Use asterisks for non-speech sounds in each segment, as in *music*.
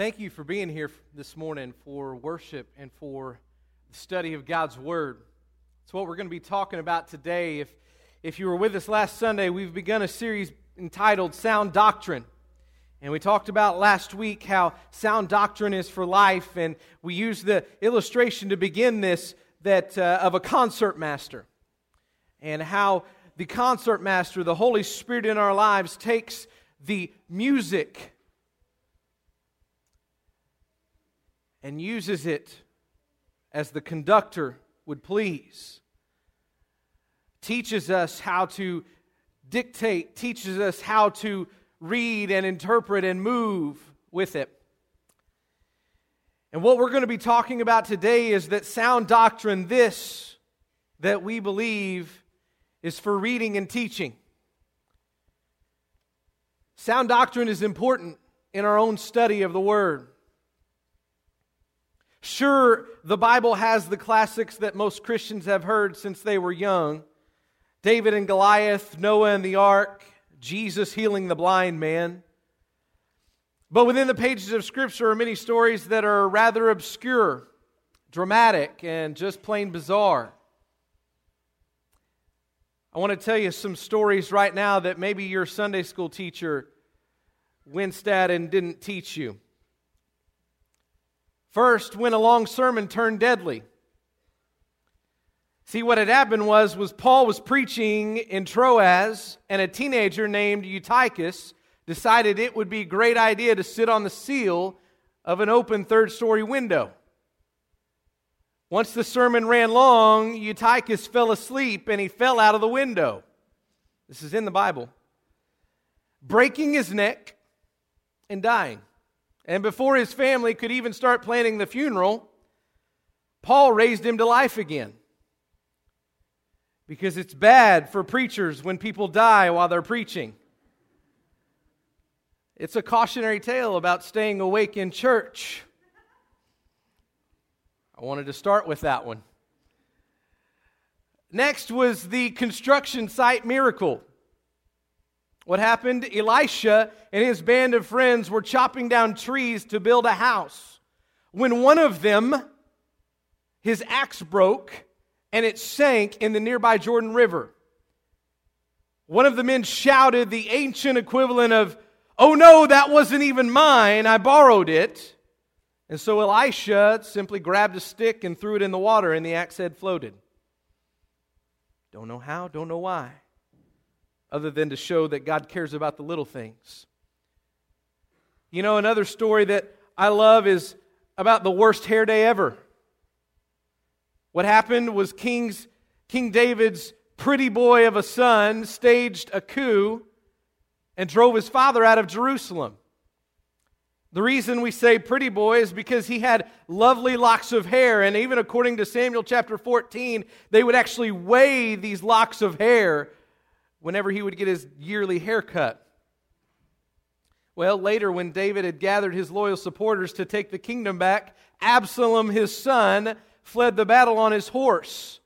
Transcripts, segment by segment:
Thank you for being here this morning for worship and for the study of God's Word. It's what we're going to be talking about today. If, if you were with us last Sunday, we've begun a series entitled Sound Doctrine. And we talked about last week how sound doctrine is for life, and we used the illustration to begin this that uh, of a concert master, and how the concert master, the Holy Spirit in our lives, takes the music and uses it as the conductor would please. Teaches us how to dictate, teaches us how to read and interpret and move with it. And what we're going to be talking about today is that sound doctrine, this that we believe, is for reading and teaching. Sound doctrine is important in our own study of the Word. Sure, the Bible has the classics that most Christians have heard since they were young David and Goliath, Noah and the ark, Jesus healing the blind man. But within the pages of Scripture are many stories that are rather obscure, dramatic, and just plain bizarre. I want to tell you some stories right now that maybe your Sunday school teacher winced at and didn't teach you. First, when a long sermon turned deadly. See, what had happened was, was Paul was preaching in Troas, and a teenager named Eutychus decided it would be a great idea to sit on the sill of an open third story window. Once the sermon ran long, Eutychus fell asleep and he fell out of the window. This is in the Bible. Breaking his neck and dying. And before his family could even start planning the funeral, Paul raised him to life again. Because it's bad for preachers when people die while they're preaching. It's a cautionary tale about staying awake in church. I wanted to start with that one. Next was the construction site miracle. What happened? Elisha and his band of friends were chopping down trees to build a house. When one of them, his axe broke and it sank in the nearby Jordan River. One of the men shouted the ancient equivalent of, Oh no, that wasn't even mine, I borrowed it. And so Elisha simply grabbed a stick and threw it in the water, and the axe head floated. Don't know how, don't know why other than to show that God cares about the little things. You know, another story that I love is about the worst hair day ever. What happened was King's, King David's pretty boy of a son staged a coup and drove his father out of Jerusalem. The reason we say pretty boy is because he had lovely locks of hair, and even according to Samuel chapter 14, they would actually weigh these locks of hair whenever he would get his yearly haircut. Well, later, when David had gathered his loyal supporters to take the kingdom back, Absalom, his son, fled the battle on his horse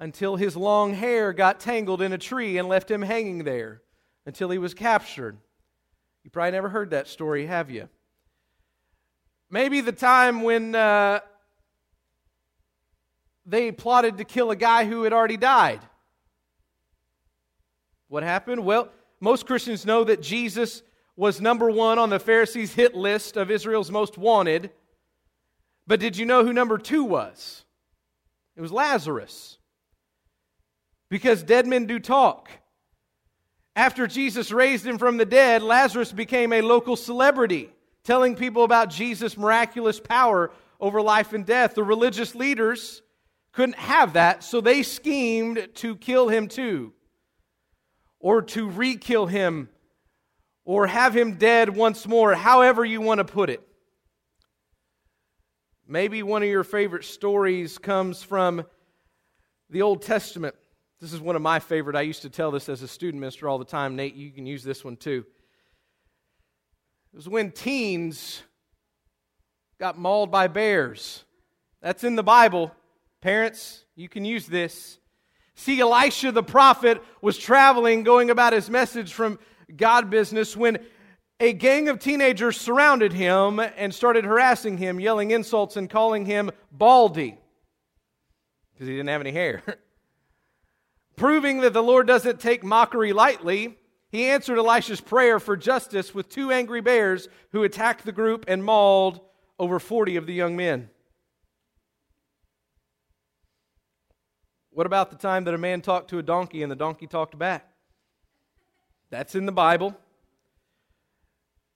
until his long hair got tangled in a tree and left him hanging there until he was captured. You probably never heard that story, have you? Maybe the time when uh, they plotted to kill a guy who had already died. What happened? Well, most Christians know that Jesus was number one on the Pharisees' hit list of Israel's most wanted. But did you know who number two was? It was Lazarus. Because dead men do talk. After Jesus raised him from the dead, Lazarus became a local celebrity, telling people about Jesus' miraculous power over life and death. The religious leaders couldn't have that, so they schemed to kill him too or to re kill him or have him dead once more, however you want to put it. Maybe one of your favorite stories comes from the Old Testament. This is one of my favorite. I used to tell this as a student minister all the time. Nate, you can use this one too. It was when teens got mauled by bears. That's in the Bible. Parents, you can use this. See, Elisha the prophet was traveling, going about his message from God business when a gang of teenagers surrounded him and started harassing him, yelling insults and calling him Baldy because he didn't have any hair. *laughs* Proving that the Lord doesn't take mockery lightly, he answered Elisha's prayer for justice with two angry bears who attacked the group and mauled over 40 of the young men. What about the time that a man talked to a donkey and the donkey talked back? That's in the Bible.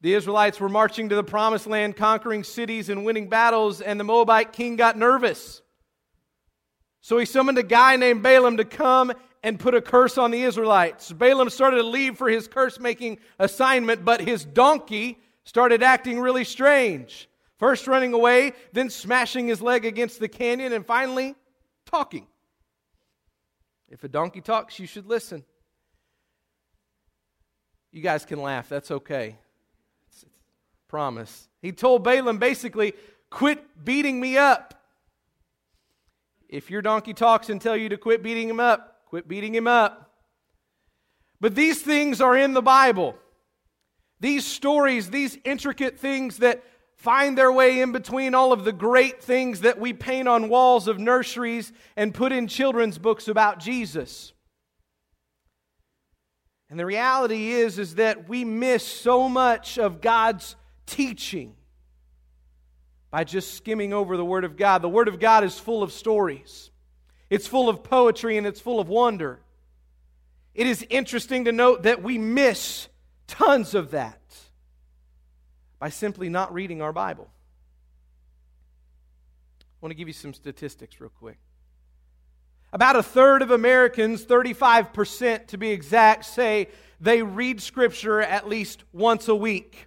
The Israelites were marching to the promised land, conquering cities and winning battles, and the Moabite king got nervous. So he summoned a guy named Balaam to come and put a curse on the Israelites. Balaam started to leave for his curse making assignment, but his donkey started acting really strange. First running away, then smashing his leg against the canyon, and finally talking. If a donkey talks, you should listen. You guys can laugh, that's okay. It's, it's promise. He told Balaam basically, quit beating me up. If your donkey talks and tell you to quit beating him up, quit beating him up. But these things are in the Bible. These stories, these intricate things that find their way in between all of the great things that we paint on walls of nurseries and put in children's books about Jesus. And the reality is is that we miss so much of God's teaching by just skimming over the word of God. The word of God is full of stories. It's full of poetry and it's full of wonder. It is interesting to note that we miss tons of that by simply not reading our Bible. I want to give you some statistics real quick. About a third of Americans, 35% to be exact, say they read Scripture at least once a week,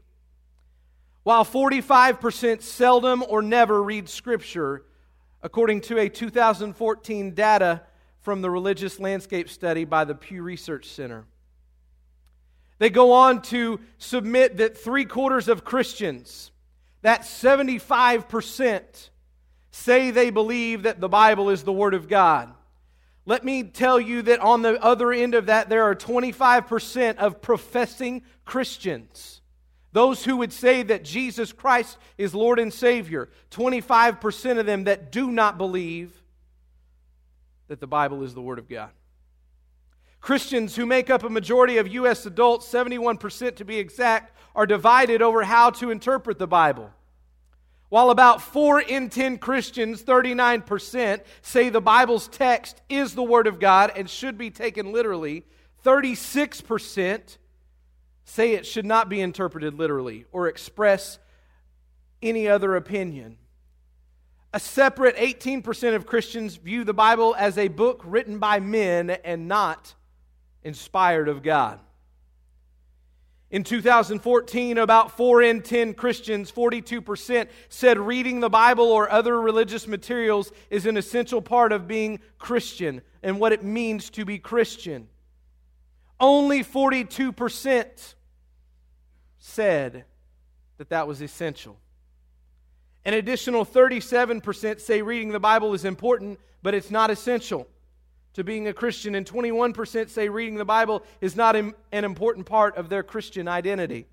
while 45% seldom or never read Scripture, according to a 2014 data from the Religious Landscape Study by the Pew Research Center. They go on to submit that three quarters of Christians, that 75%, say they believe that the Bible is the Word of God. Let me tell you that on the other end of that, there are 25% of professing Christians. Those who would say that Jesus Christ is Lord and Savior. 25% of them that do not believe that the Bible is the Word of God. Christians who make up a majority of U.S. adults, 71% to be exact, are divided over how to interpret the Bible. While about 4 in 10 Christians, 39%, say the Bible's text is the Word of God and should be taken literally, 36% say it should not be interpreted literally or express any other opinion. A separate 18% of Christians view the Bible as a book written by men and not inspired of God. In 2014, about 4 in 10 Christians, 42%, said reading the Bible or other religious materials is an essential part of being Christian and what it means to be Christian. Only 42% said that that was essential. An additional 37% say reading the Bible is important, but it's not essential to being a Christian, and 21% say reading the Bible is not an important part of their Christian identity.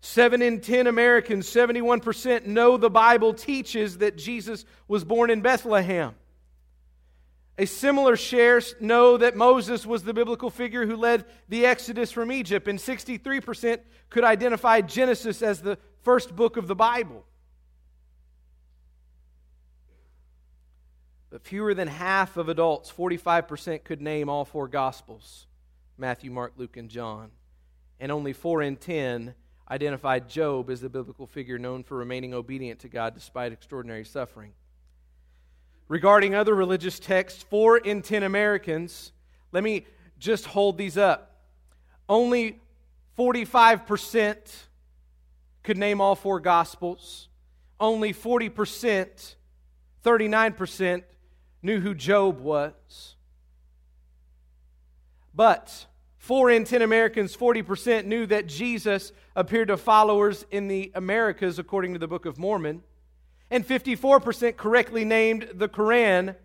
7 in 10 Americans, 71%, know the Bible teaches that Jesus was born in Bethlehem. A similar share know that Moses was the biblical figure who led the Exodus from Egypt, and 63% could identify Genesis as the first book of the Bible. But fewer than half of adults, 45%, could name all four Gospels Matthew, Mark, Luke, and John. And only 4 in 10 identified Job as the biblical figure known for remaining obedient to God despite extraordinary suffering. Regarding other religious texts, 4 in 10 Americans, let me just hold these up. Only 45% could name all four Gospels. Only 40%, 39% knew who Job was. But 4 in 10 Americans, 40%, knew that Jesus appeared to followers in the Americas, according to the Book of Mormon. And 54% correctly named the Quran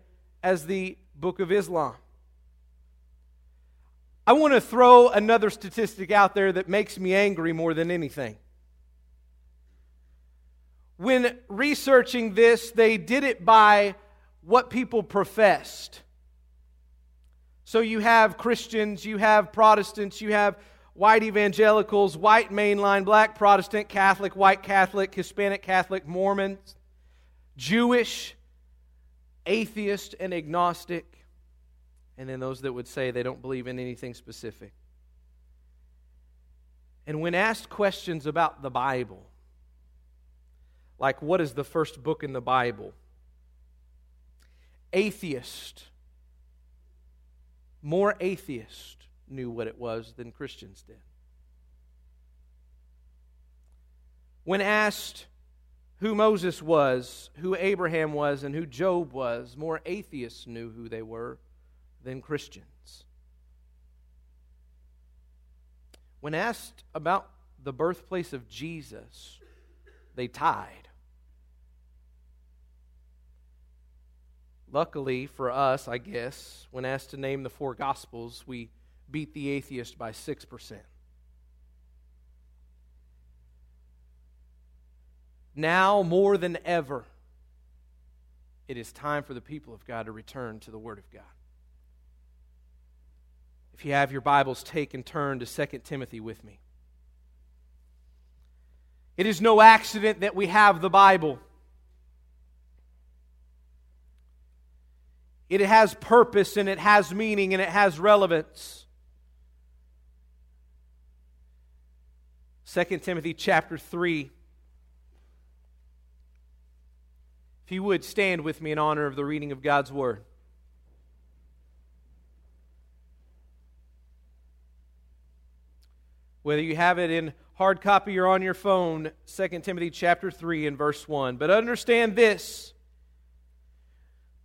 as the Book of Islam. I want to throw another statistic out there that makes me angry more than anything. When researching this, they did it by what people professed. So you have Christians, you have Protestants, you have white evangelicals, white mainline, black Protestant, Catholic, white Catholic, Hispanic Catholic, Mormons, Jewish, atheist, and agnostic and then those that would say they don't believe in anything specific. And when asked questions about the Bible, like what is the first book in the Bible, atheist, more atheist knew what it was than Christians did. When asked who Moses was, who Abraham was, and who Job was, more atheists knew who they were than Christians. When asked about the birthplace of Jesus, they tied. Luckily for us, I guess, when asked to name the four Gospels, we beat the atheist by 6%. Now, more than ever, it is time for the people of God to return to the Word of God. If you have your Bibles, take and turn to 2 Timothy with me. It is no accident that we have the Bible. It has purpose and it has meaning and it has relevance. 2 Timothy chapter 3. If you would stand with me in honor of the reading of God's Word. whether you have it in hard copy or on your phone 2 timothy chapter 3 and verse 1 but understand this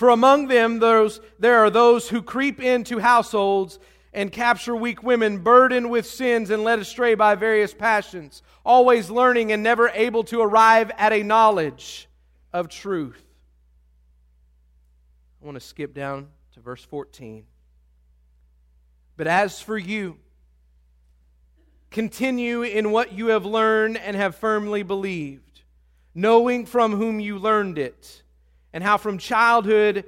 For among them those, there are those who creep into households and capture weak women, burdened with sins and led astray by various passions, always learning and never able to arrive at a knowledge of truth. I want to skip down to verse 14. But as for you, continue in what you have learned and have firmly believed, knowing from whom you learned it, and how from childhood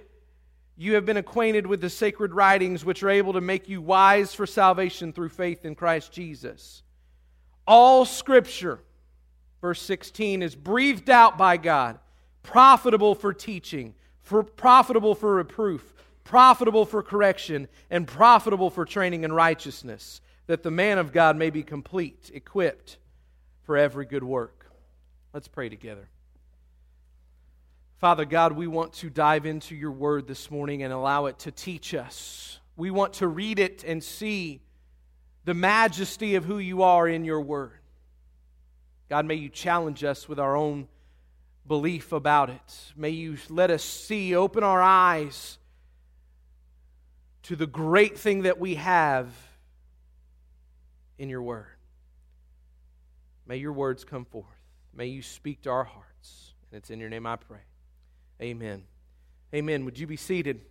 you have been acquainted with the sacred writings which are able to make you wise for salvation through faith in Christ Jesus. All scripture, verse 16, is breathed out by God, profitable for teaching for profitable for reproof, profitable for correction, and profitable for training in righteousness, that the man of God may be complete, equipped for every good work. Let's pray together. Father God, we want to dive into your word this morning and allow it to teach us. We want to read it and see the majesty of who you are in your word. God, may you challenge us with our own belief about it. May you let us see, open our eyes to the great thing that we have in your word. May your words come forth. May you speak to our hearts. And it's in your name I pray. Amen. Amen. Would you be seated?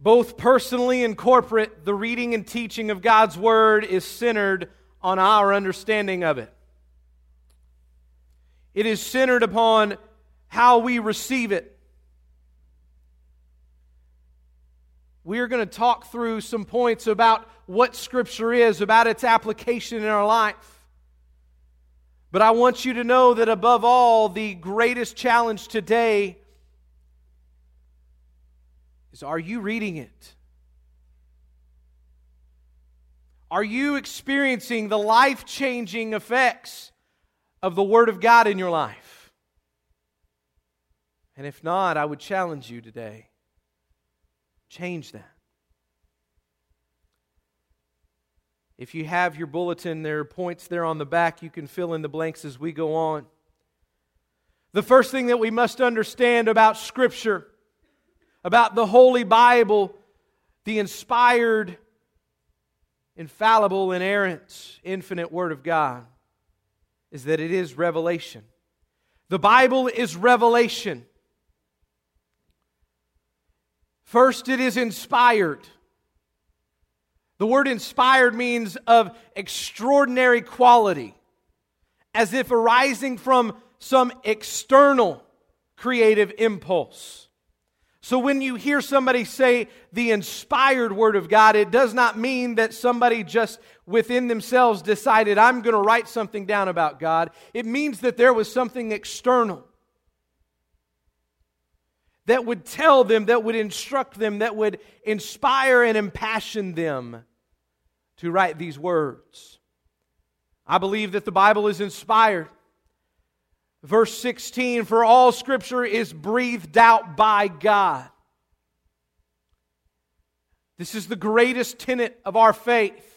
Both personally and corporate, the reading and teaching of God's Word is centered on our understanding of it. It is centered upon how we receive it. We are going to talk through some points about what Scripture is, about its application in our life. But I want you to know that above all, the greatest challenge today is are you reading it? Are you experiencing the life changing effects of the Word of God in your life? And if not, I would challenge you today change that. If you have your bulletin, there are points there on the back. You can fill in the blanks as we go on. The first thing that we must understand about Scripture, about the Holy Bible, the inspired, infallible, inerrant, infinite Word of God, is that it is revelation. The Bible is revelation. First, it is inspired. The word inspired means of extraordinary quality, as if arising from some external creative impulse. So when you hear somebody say the inspired word of God, it does not mean that somebody just within themselves decided, I'm going to write something down about God. It means that there was something external that would tell them, that would instruct them, that would inspire and impassion them to write these words. I believe that the Bible is inspired. Verse 16 For all scripture is breathed out by God. This is the greatest tenet of our faith.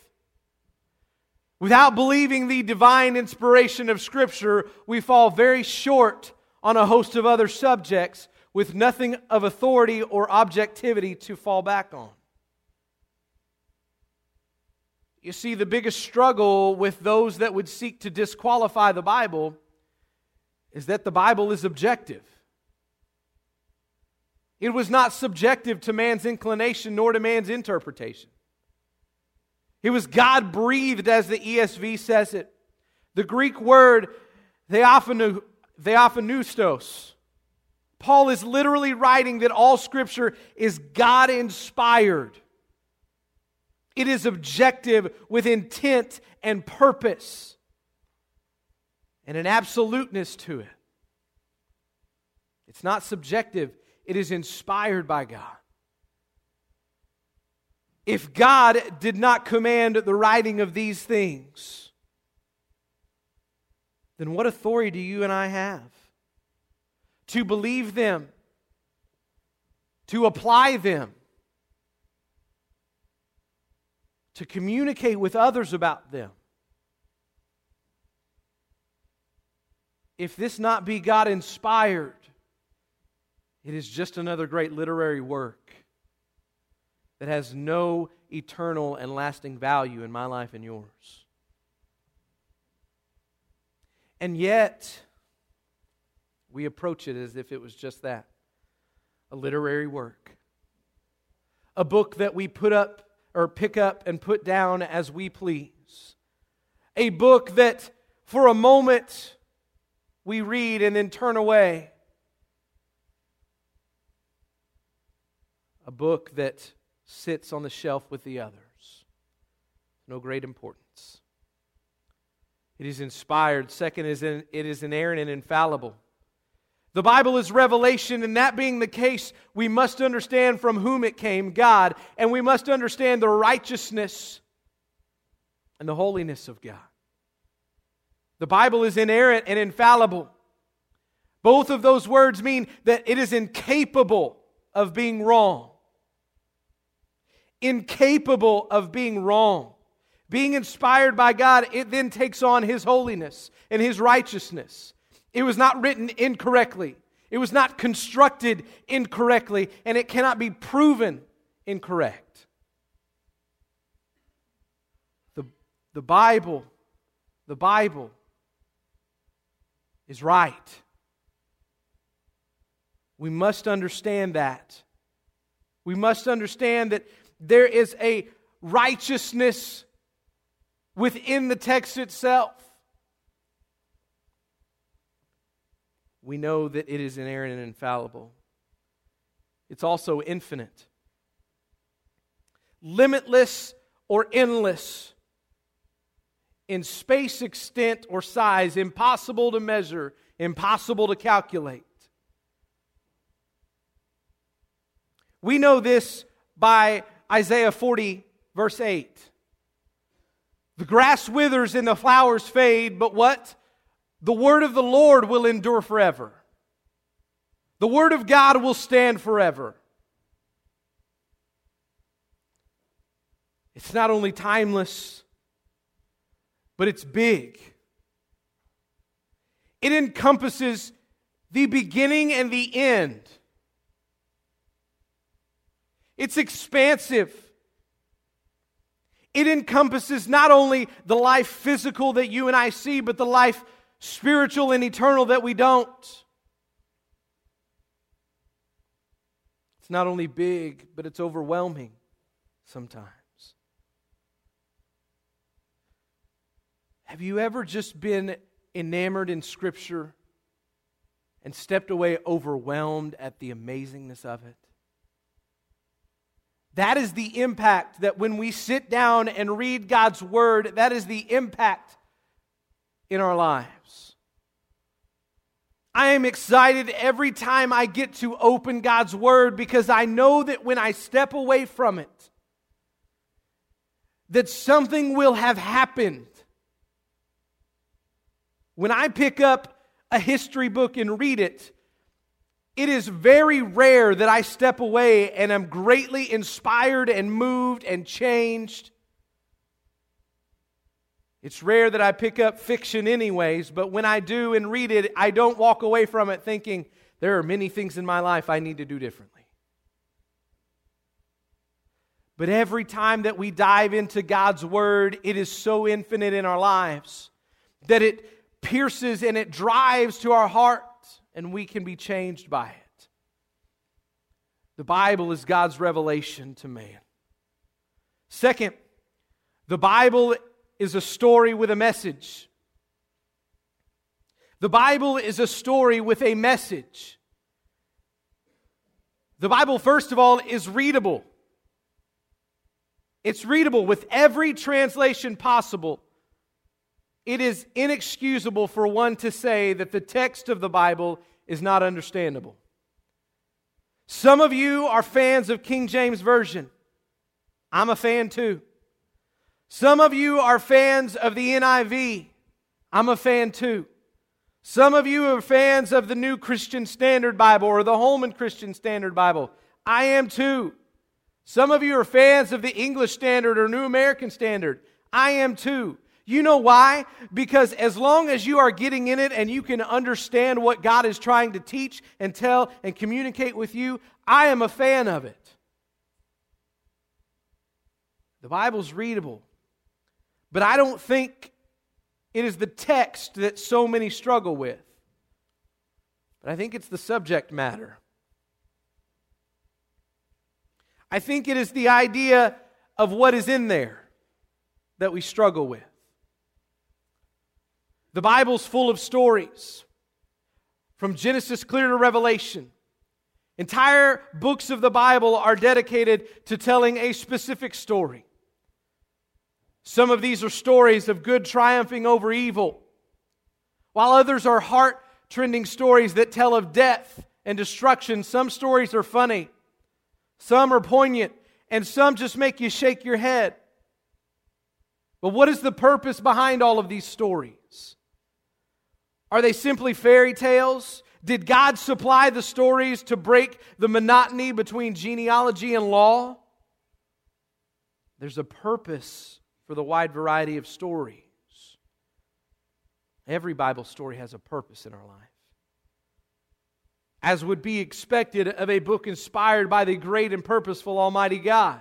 Without believing the divine inspiration of Scripture, we fall very short on a host of other subjects with nothing of authority or objectivity to fall back on. You see, the biggest struggle with those that would seek to disqualify the Bible is that the Bible is objective. It was not subjective to man's inclination nor to man's interpretation. It was God breathed, as the ESV says it. The Greek word theopneustos. Paul is literally writing that all Scripture is God inspired. It is objective with intent and purpose and an absoluteness to it. It's not subjective, it is inspired by God. If God did not command the writing of these things, then what authority do you and I have to believe them, to apply them, to communicate with others about them? if this not be God inspired, it is just another great literary work that has no eternal and lasting value in my life and yours. And yet, we approach it as if it was just that a literary work. A book that we put up or pick up and put down as we please. A book that, for a moment, we read and then turn away. A book that sits on the shelf with the others. No great importance. It is inspired. Second, is it is inerrant and infallible. The Bible is revelation, and that being the case, we must understand from whom it came, God, and we must understand the righteousness and the holiness of God. The Bible is inerrant and infallible. Both of those words mean that it is incapable of being wrong. Incapable of being wrong. Being inspired by God, it then takes on His holiness and His righteousness. It was not written incorrectly, it was not constructed incorrectly, and it cannot be proven incorrect. The, the Bible, the Bible is right. We must understand that. We must understand that there is a righteousness within the text itself. We know that it is inerrant and infallible. It's also infinite, limitless or endless in space, extent, or size, impossible to measure, impossible to calculate. We know this by Isaiah 40, verse 8. The grass withers and the flowers fade, but what? The word of the Lord will endure forever. The Word of God will stand forever. It's not only timeless, but it's big. It encompasses the beginning and the end. It's expansive. It encompasses not only the life physical that you and I see, but the life spiritual and eternal that we don't. It's not only big, but it's overwhelming sometimes. Have you ever just been enamored in Scripture and stepped away overwhelmed at the amazingness of it? That is the impact that when we sit down and read God's Word, that is the impact in our lives. I am excited every time I get to open God's Word because I know that when I step away from it, that something will have happened when I pick up a history book and read it, it is very rare that I step away and am greatly inspired and moved and changed. It's rare that I pick up fiction, anyways, but when I do and read it, I don't walk away from it thinking, there are many things in my life I need to do differently. But every time that we dive into God's Word, it is so infinite in our lives that it pierces and it drives to our heart, and we can be changed by it. The Bible is God's revelation to man. Second, the Bible is a story with a message. The Bible is a story with a message. The Bible, first of all, is readable. It's readable with every translation possible it is inexcusable for one to say that the text of the Bible is not understandable. Some of you are fans of King James Version. I'm a fan too. Some of you are fans of the NIV. I'm a fan too. Some of you are fans of the New Christian Standard Bible or the Holman Christian Standard Bible. I am too. Some of you are fans of the English Standard or New American Standard. I am too. You know why? Because as long as you are getting in it and you can understand what God is trying to teach and tell and communicate with you, I am a fan of it. The Bible's readable. But I don't think it is the text that so many struggle with. But I think it's the subject matter. I think it is the idea of what is in there that we struggle with. The Bible's full of stories from Genesis clear to Revelation. Entire books of the Bible are dedicated to telling a specific story. Some of these are stories of good triumphing over evil, while others are heart trending stories that tell of death and destruction. Some stories are funny, some are poignant, and some just make you shake your head. But what is the purpose behind all of these stories? Are they simply fairy tales? Did God supply the stories to break the monotony between genealogy and law? There's a purpose for the wide variety of stories. Every Bible story has a purpose in our life. As would be expected of a book inspired by the great and purposeful Almighty God.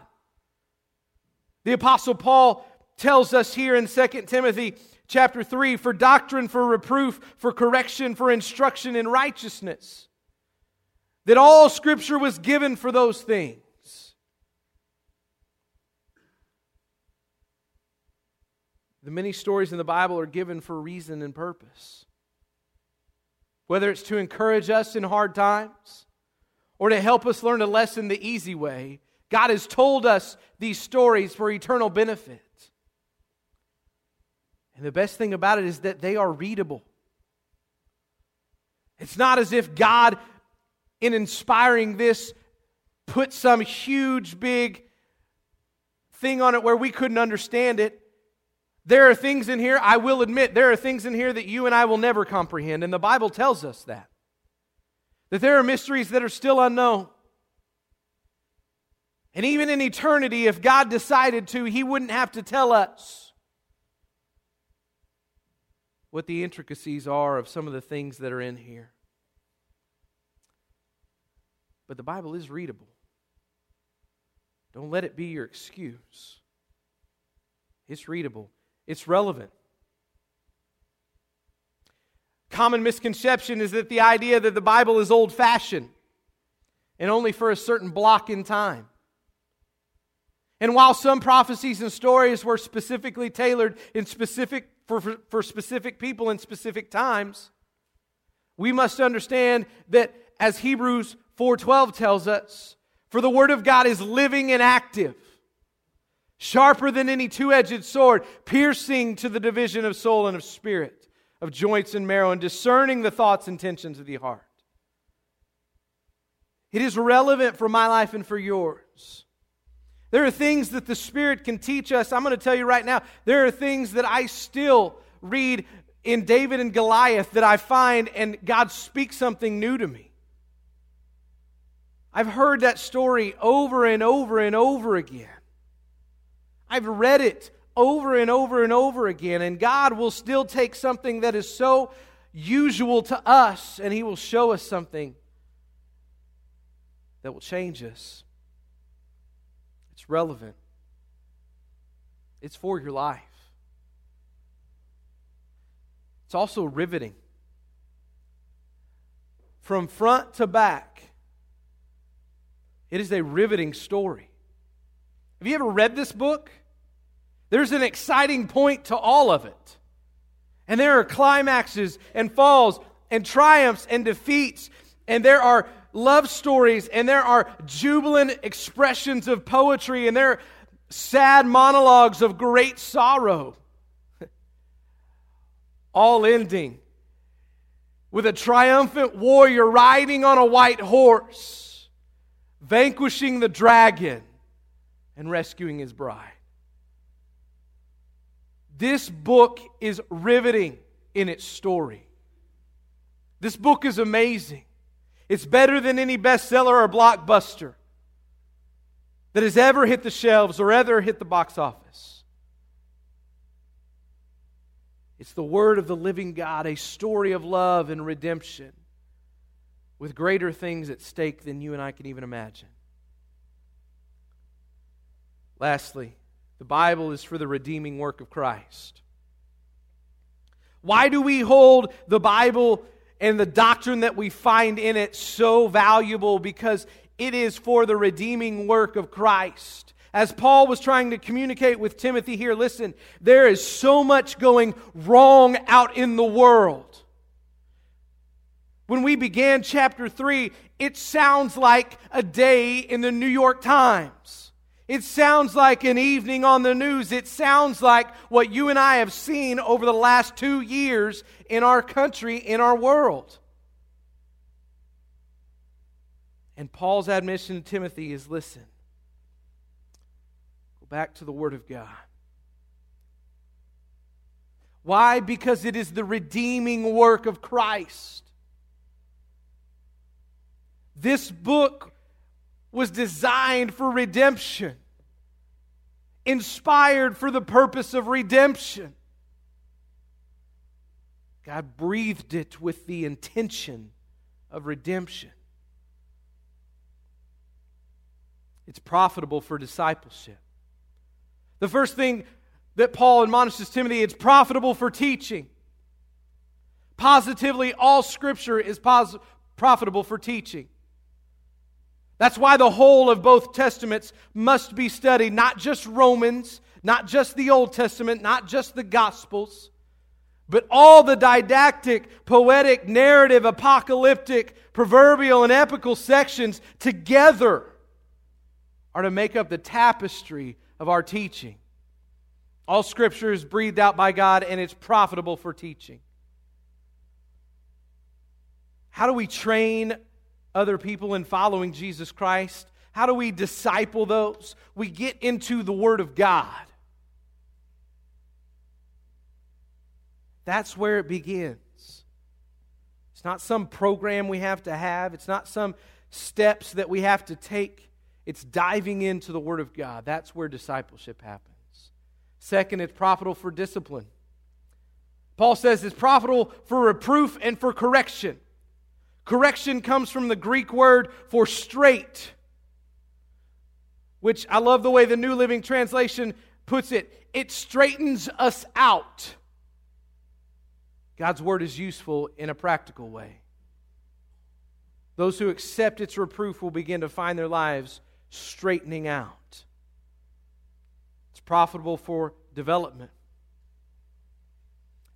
The Apostle Paul tells us here in 2 Timothy chapter 3 for doctrine, for reproof, for correction, for instruction in righteousness. That all scripture was given for those things. The many stories in the Bible are given for reason and purpose. Whether it's to encourage us in hard times or to help us learn a lesson the easy way, God has told us these stories for eternal benefit. And the best thing about it is that they are readable. It's not as if God, in inspiring this, put some huge, big thing on it where we couldn't understand it. There are things in here, I will admit, there are things in here that you and I will never comprehend, and the Bible tells us that. that there are mysteries that are still unknown. And even in eternity, if God decided to, He wouldn't have to tell us what the intricacies are of some of the things that are in here. But the Bible is readable. Don't let it be your excuse. It's readable, it's relevant. Common misconception is that the idea that the Bible is old fashioned and only for a certain block in time. And while some prophecies and stories were specifically tailored in specific, for, for, for specific people in specific times, we must understand that as Hebrews 4:12 tells us, for the word of God is living and active, sharper than any two-edged sword, piercing to the division of soul and of spirit, of joints and marrow, and discerning the thoughts and intentions of the heart. It is relevant for my life and for yours. There are things that the Spirit can teach us. I'm going to tell you right now, there are things that I still read in David and Goliath that I find and God speaks something new to me. I've heard that story over and over and over again. I've read it over and over and over again, and God will still take something that is so usual to us and He will show us something that will change us It's relevant, it's for your life. It's also riveting. From front to back, it is a riveting story. Have you ever read this book? There's an exciting point to all of it. And there are climaxes and falls and triumphs and defeats. And there are love stories and there are jubilant expressions of poetry and there are sad monologues of great sorrow. *laughs* All ending with a triumphant warrior riding on a white horse, vanquishing the dragon and rescuing his bride. This book is riveting in its story. This book is amazing. It's better than any bestseller or blockbuster that has ever hit the shelves or ever hit the box office. It's the word of the living God, a story of love and redemption with greater things at stake than you and I can even imagine. Lastly, the Bible is for the redeeming work of Christ. Why do we hold the Bible and the doctrine that we find in it so valuable because it is for the redeeming work of Christ. As Paul was trying to communicate with Timothy here, listen, there is so much going wrong out in the world. When we began chapter 3, it sounds like a day in the New York Times. It sounds like an evening on the news. It sounds like what you and I have seen over the last two years in our country, in our world. And Paul's admission to Timothy is listen, go back to the Word of God. Why? Because it is the redeeming work of Christ. This book was designed for redemption, inspired for the purpose of redemption. God breathed it with the intention of redemption. It's profitable for discipleship. The first thing that Paul admonishes Timothy, it's profitable for teaching. Positively, all scripture is pos- profitable for teaching. That's why the whole of both testaments must be studied, not just Romans, not just the Old Testament, not just the Gospels, but all the didactic, poetic, narrative, apocalyptic, proverbial, and epical sections together are to make up the tapestry of our teaching. All scripture is breathed out by God and it's profitable for teaching. How do we train other people in following Jesus Christ? How do we disciple those? We get into the Word of God. That's where it begins. It's not some program we have to have, it's not some steps that we have to take. It's diving into the Word of God. That's where discipleship happens. Second, it's profitable for discipline. Paul says it's profitable for reproof and for correction. Correction comes from the Greek word for straight, which I love the way the New Living Translation puts it. It straightens us out. God's word is useful in a practical way. Those who accept its reproof will begin to find their lives straightening out. It's profitable for development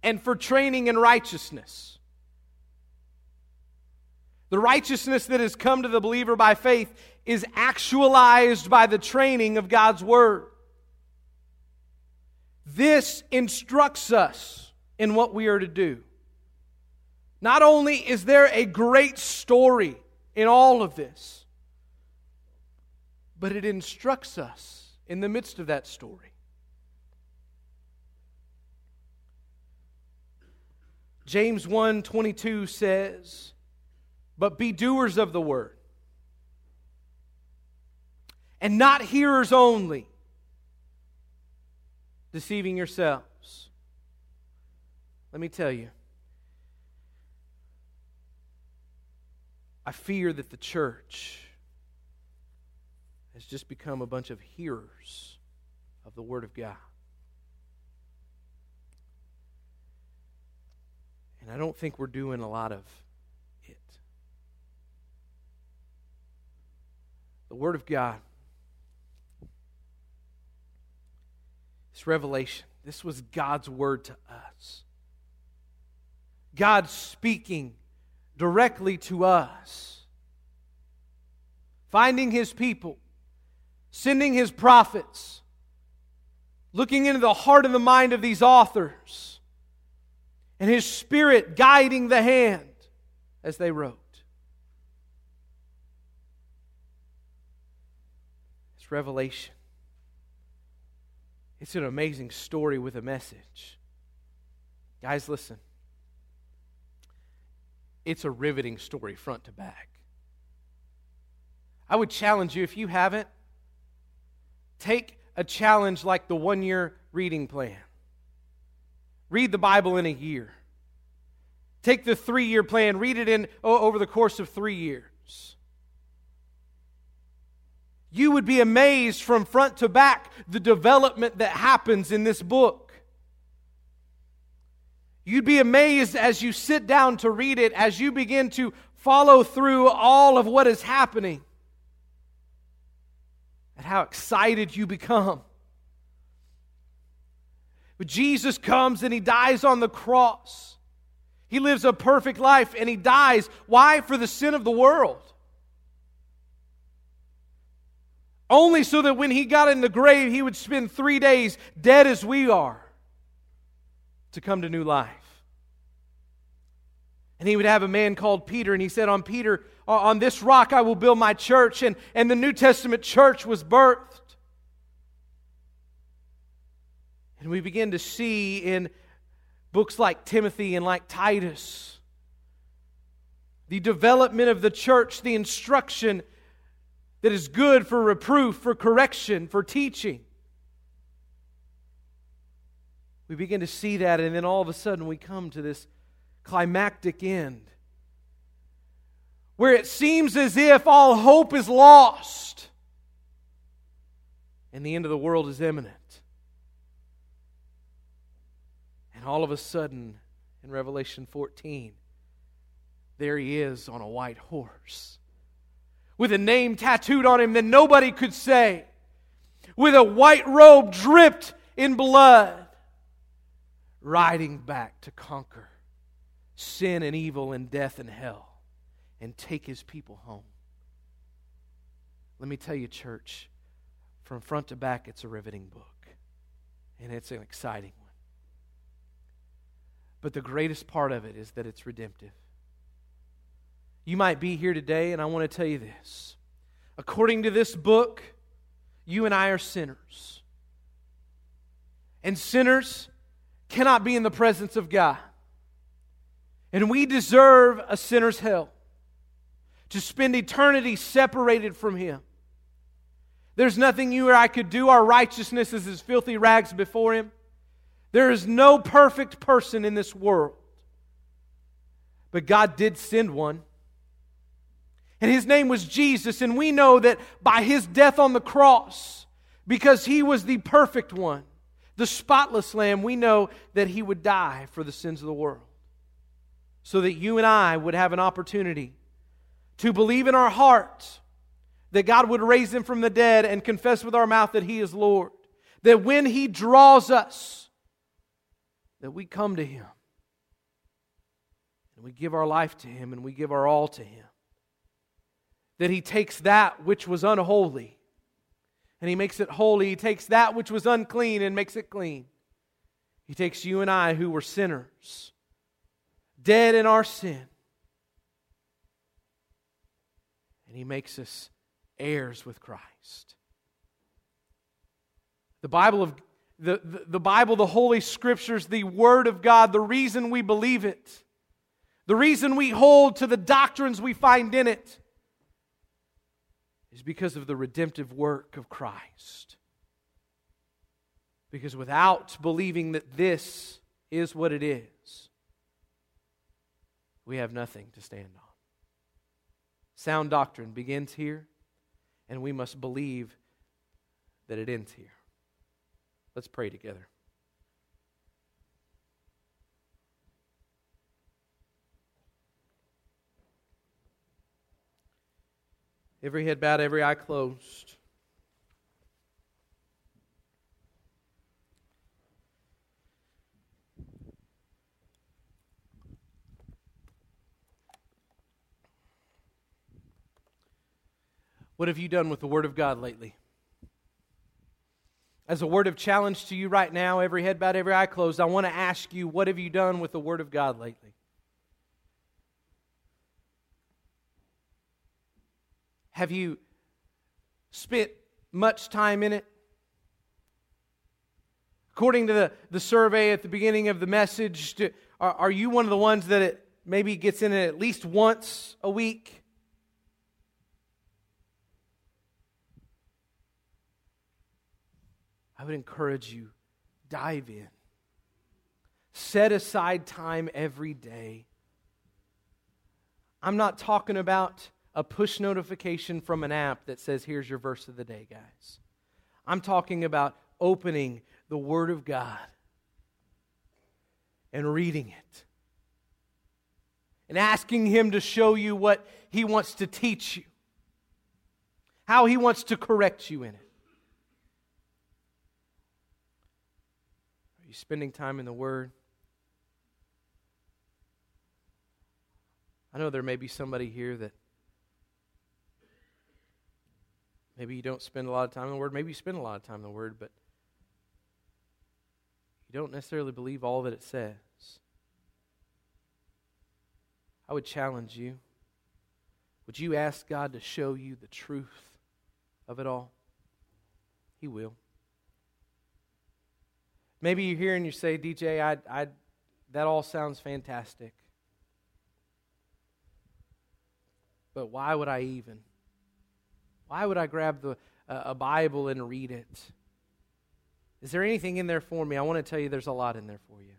and for training in righteousness. The righteousness that has come to the believer by faith is actualized by the training of God's Word. This instructs us in what we are to do. Not only is there a great story in all of this, but it instructs us in the midst of that story. James 1 22 says, But be doers of the word, and not hearers only, deceiving yourselves. Let me tell you, I fear that the church has just become a bunch of hearers of the Word of God. And I don't think we're doing a lot of it. The Word of God, this revelation, this was God's Word to us. God speaking directly to us, finding His people, sending His prophets, looking into the heart and the mind of these authors. And his spirit guiding the hand as they wrote. It's revelation. It's an amazing story with a message. Guys, listen. It's a riveting story, front to back. I would challenge you, if you haven't, take a challenge like the one year reading plan. Read the Bible in a year. Take the three year plan, read it in over the course of three years. You would be amazed from front to back the development that happens in this book. You'd be amazed as you sit down to read it, as you begin to follow through all of what is happening, at how excited you become. But Jesus comes and he dies on the cross. He lives a perfect life and he dies. Why? For the sin of the world. Only so that when he got in the grave, he would spend three days dead as we are to come to new life. And he would have a man called Peter, and he said, On Peter, on this rock I will build my church. And, and the New Testament church was birthed. And we begin to see in books like Timothy and like Titus the development of the church, the instruction that is good for reproof, for correction, for teaching. We begin to see that, and then all of a sudden we come to this climactic end where it seems as if all hope is lost and the end of the world is imminent. And all of a sudden, in Revelation 14, there he is on a white horse with a name tattooed on him that nobody could say, with a white robe dripped in blood, riding back to conquer sin and evil and death and hell and take his people home. Let me tell you, church, from front to back, it's a riveting book, and it's an exciting one. but the greatest part of it is that it's redemptive. You might be here today, and I want to tell you this. According to this book, you and I are sinners. And sinners cannot be in the presence of God. And we deserve a sinner's hell to spend eternity separated from Him. There's nothing you or I could do. Our righteousness is as filthy rags before Him. There is no perfect person in this world. But God did send one. And his name was Jesus. And we know that by his death on the cross, because he was the perfect one, the spotless lamb, we know that he would die for the sins of the world. So that you and I would have an opportunity to believe in our hearts that God would raise him from the dead and confess with our mouth that he is Lord. That when he draws us, that we come to him and we give our life to him and we give our all to him. That he takes that which was unholy and he makes it holy. He takes that which was unclean and makes it clean. He takes you and I who were sinners, dead in our sin, and he makes us heirs with Christ. The Bible of the, the, the, Bible, the Holy Scriptures, the Word of God, the reason we believe it, the reason we hold to the doctrines we find in it, is because of the redemptive work of Christ. Because without believing that this is what it is, we have nothing to stand on. Sound doctrine begins here and we must believe that it ends here. Let's pray together. Every head bowed, every eye closed. What have you done with the Word of God lately? As a word of challenge to you right now, every head bowed, every eye closed, I want to ask you, what have you done with the Word of God lately? Have you spent much time in it? According to the, the survey at the beginning of the message, are, are you one of the ones that it maybe gets in it at least once a week? I would encourage you dive in. Set aside time every day. I'm not talking about a push notification from an app that says, here's your verse of the day, guys. I'm talking about opening the Word of God and reading it and asking Him to show you what He wants to teach you, how He wants to correct you in it. Are you spending time in the Word? I know there may be somebody here that maybe you don't spend a lot of time in the Word. Maybe you spend a lot of time in the Word, but you don't necessarily believe all that it says. I would challenge you. Would you ask God to show you the truth of it all? He will. Maybe you're here and you say, DJ, I, I, that all sounds fantastic. But why would I even? Why would I grab the, uh, a Bible and read it? Is there anything in there for me? I want to tell you there's a lot in there for you.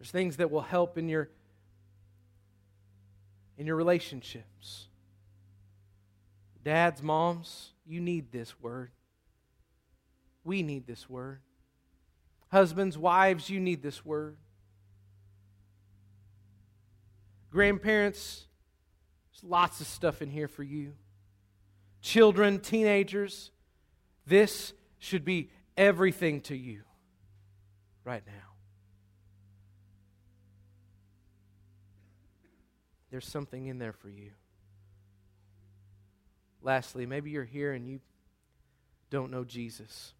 There's things that will help in your in your relationships. Dads, moms, you need this word. We need this word. Husbands, wives, you need this word. Grandparents, there's lots of stuff in here for you. Children, teenagers, this should be everything to you right now. There's something in there for you. Lastly, maybe you're here and you don't know Jesus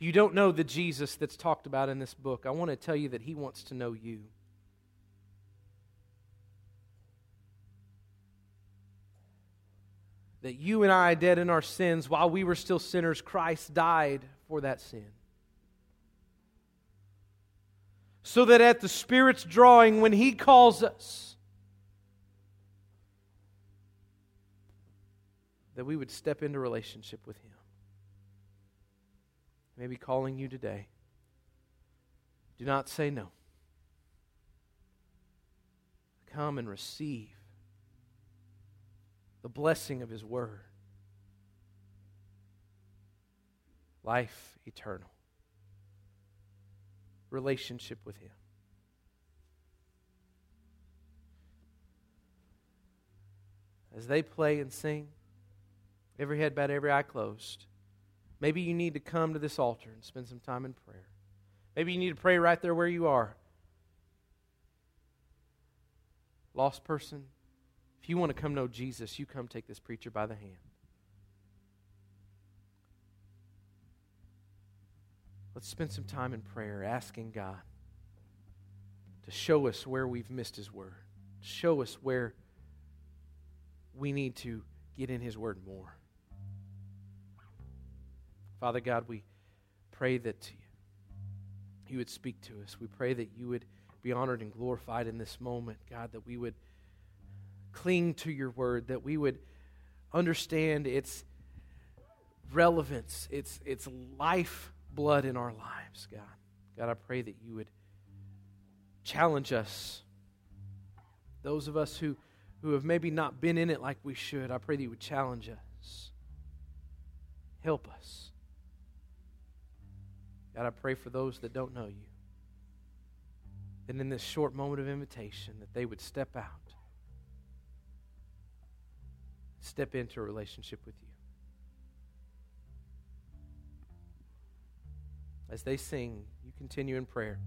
you don't know the Jesus that's talked about in this book, I want to tell you that he wants to know you. That you and I, dead in our sins, while we were still sinners, Christ died for that sin. so that at the Spirit's drawing, when He calls us, that we would step into relationship with Him. Maybe calling you today. Do not say no. Come and receive the blessing of His Word. Life eternal. Relationship with Him. As they play and sing, every head bowed, every eye closed, maybe you need to come to this altar and spend some time in prayer. Maybe you need to pray right there where you are. Lost person, if you want to come know Jesus, you come take this preacher by the hand. Let's spend some time in prayer asking God to show us where we've missed His Word, show us where we need to get in His Word more. Father God, we pray that you would speak to us. We pray that you would be honored and glorified in this moment, God, that we would cling to your word, that we would understand its relevance, its, its life blood in our lives, God. God, I pray that you would challenge us. Those of us who, who have maybe not been in it like we should, I pray that you would challenge us. Help us. God, I pray for those that don't know you. And in this short moment of invitation, that they would step out step into a relationship with you. As they sing, you continue in prayer.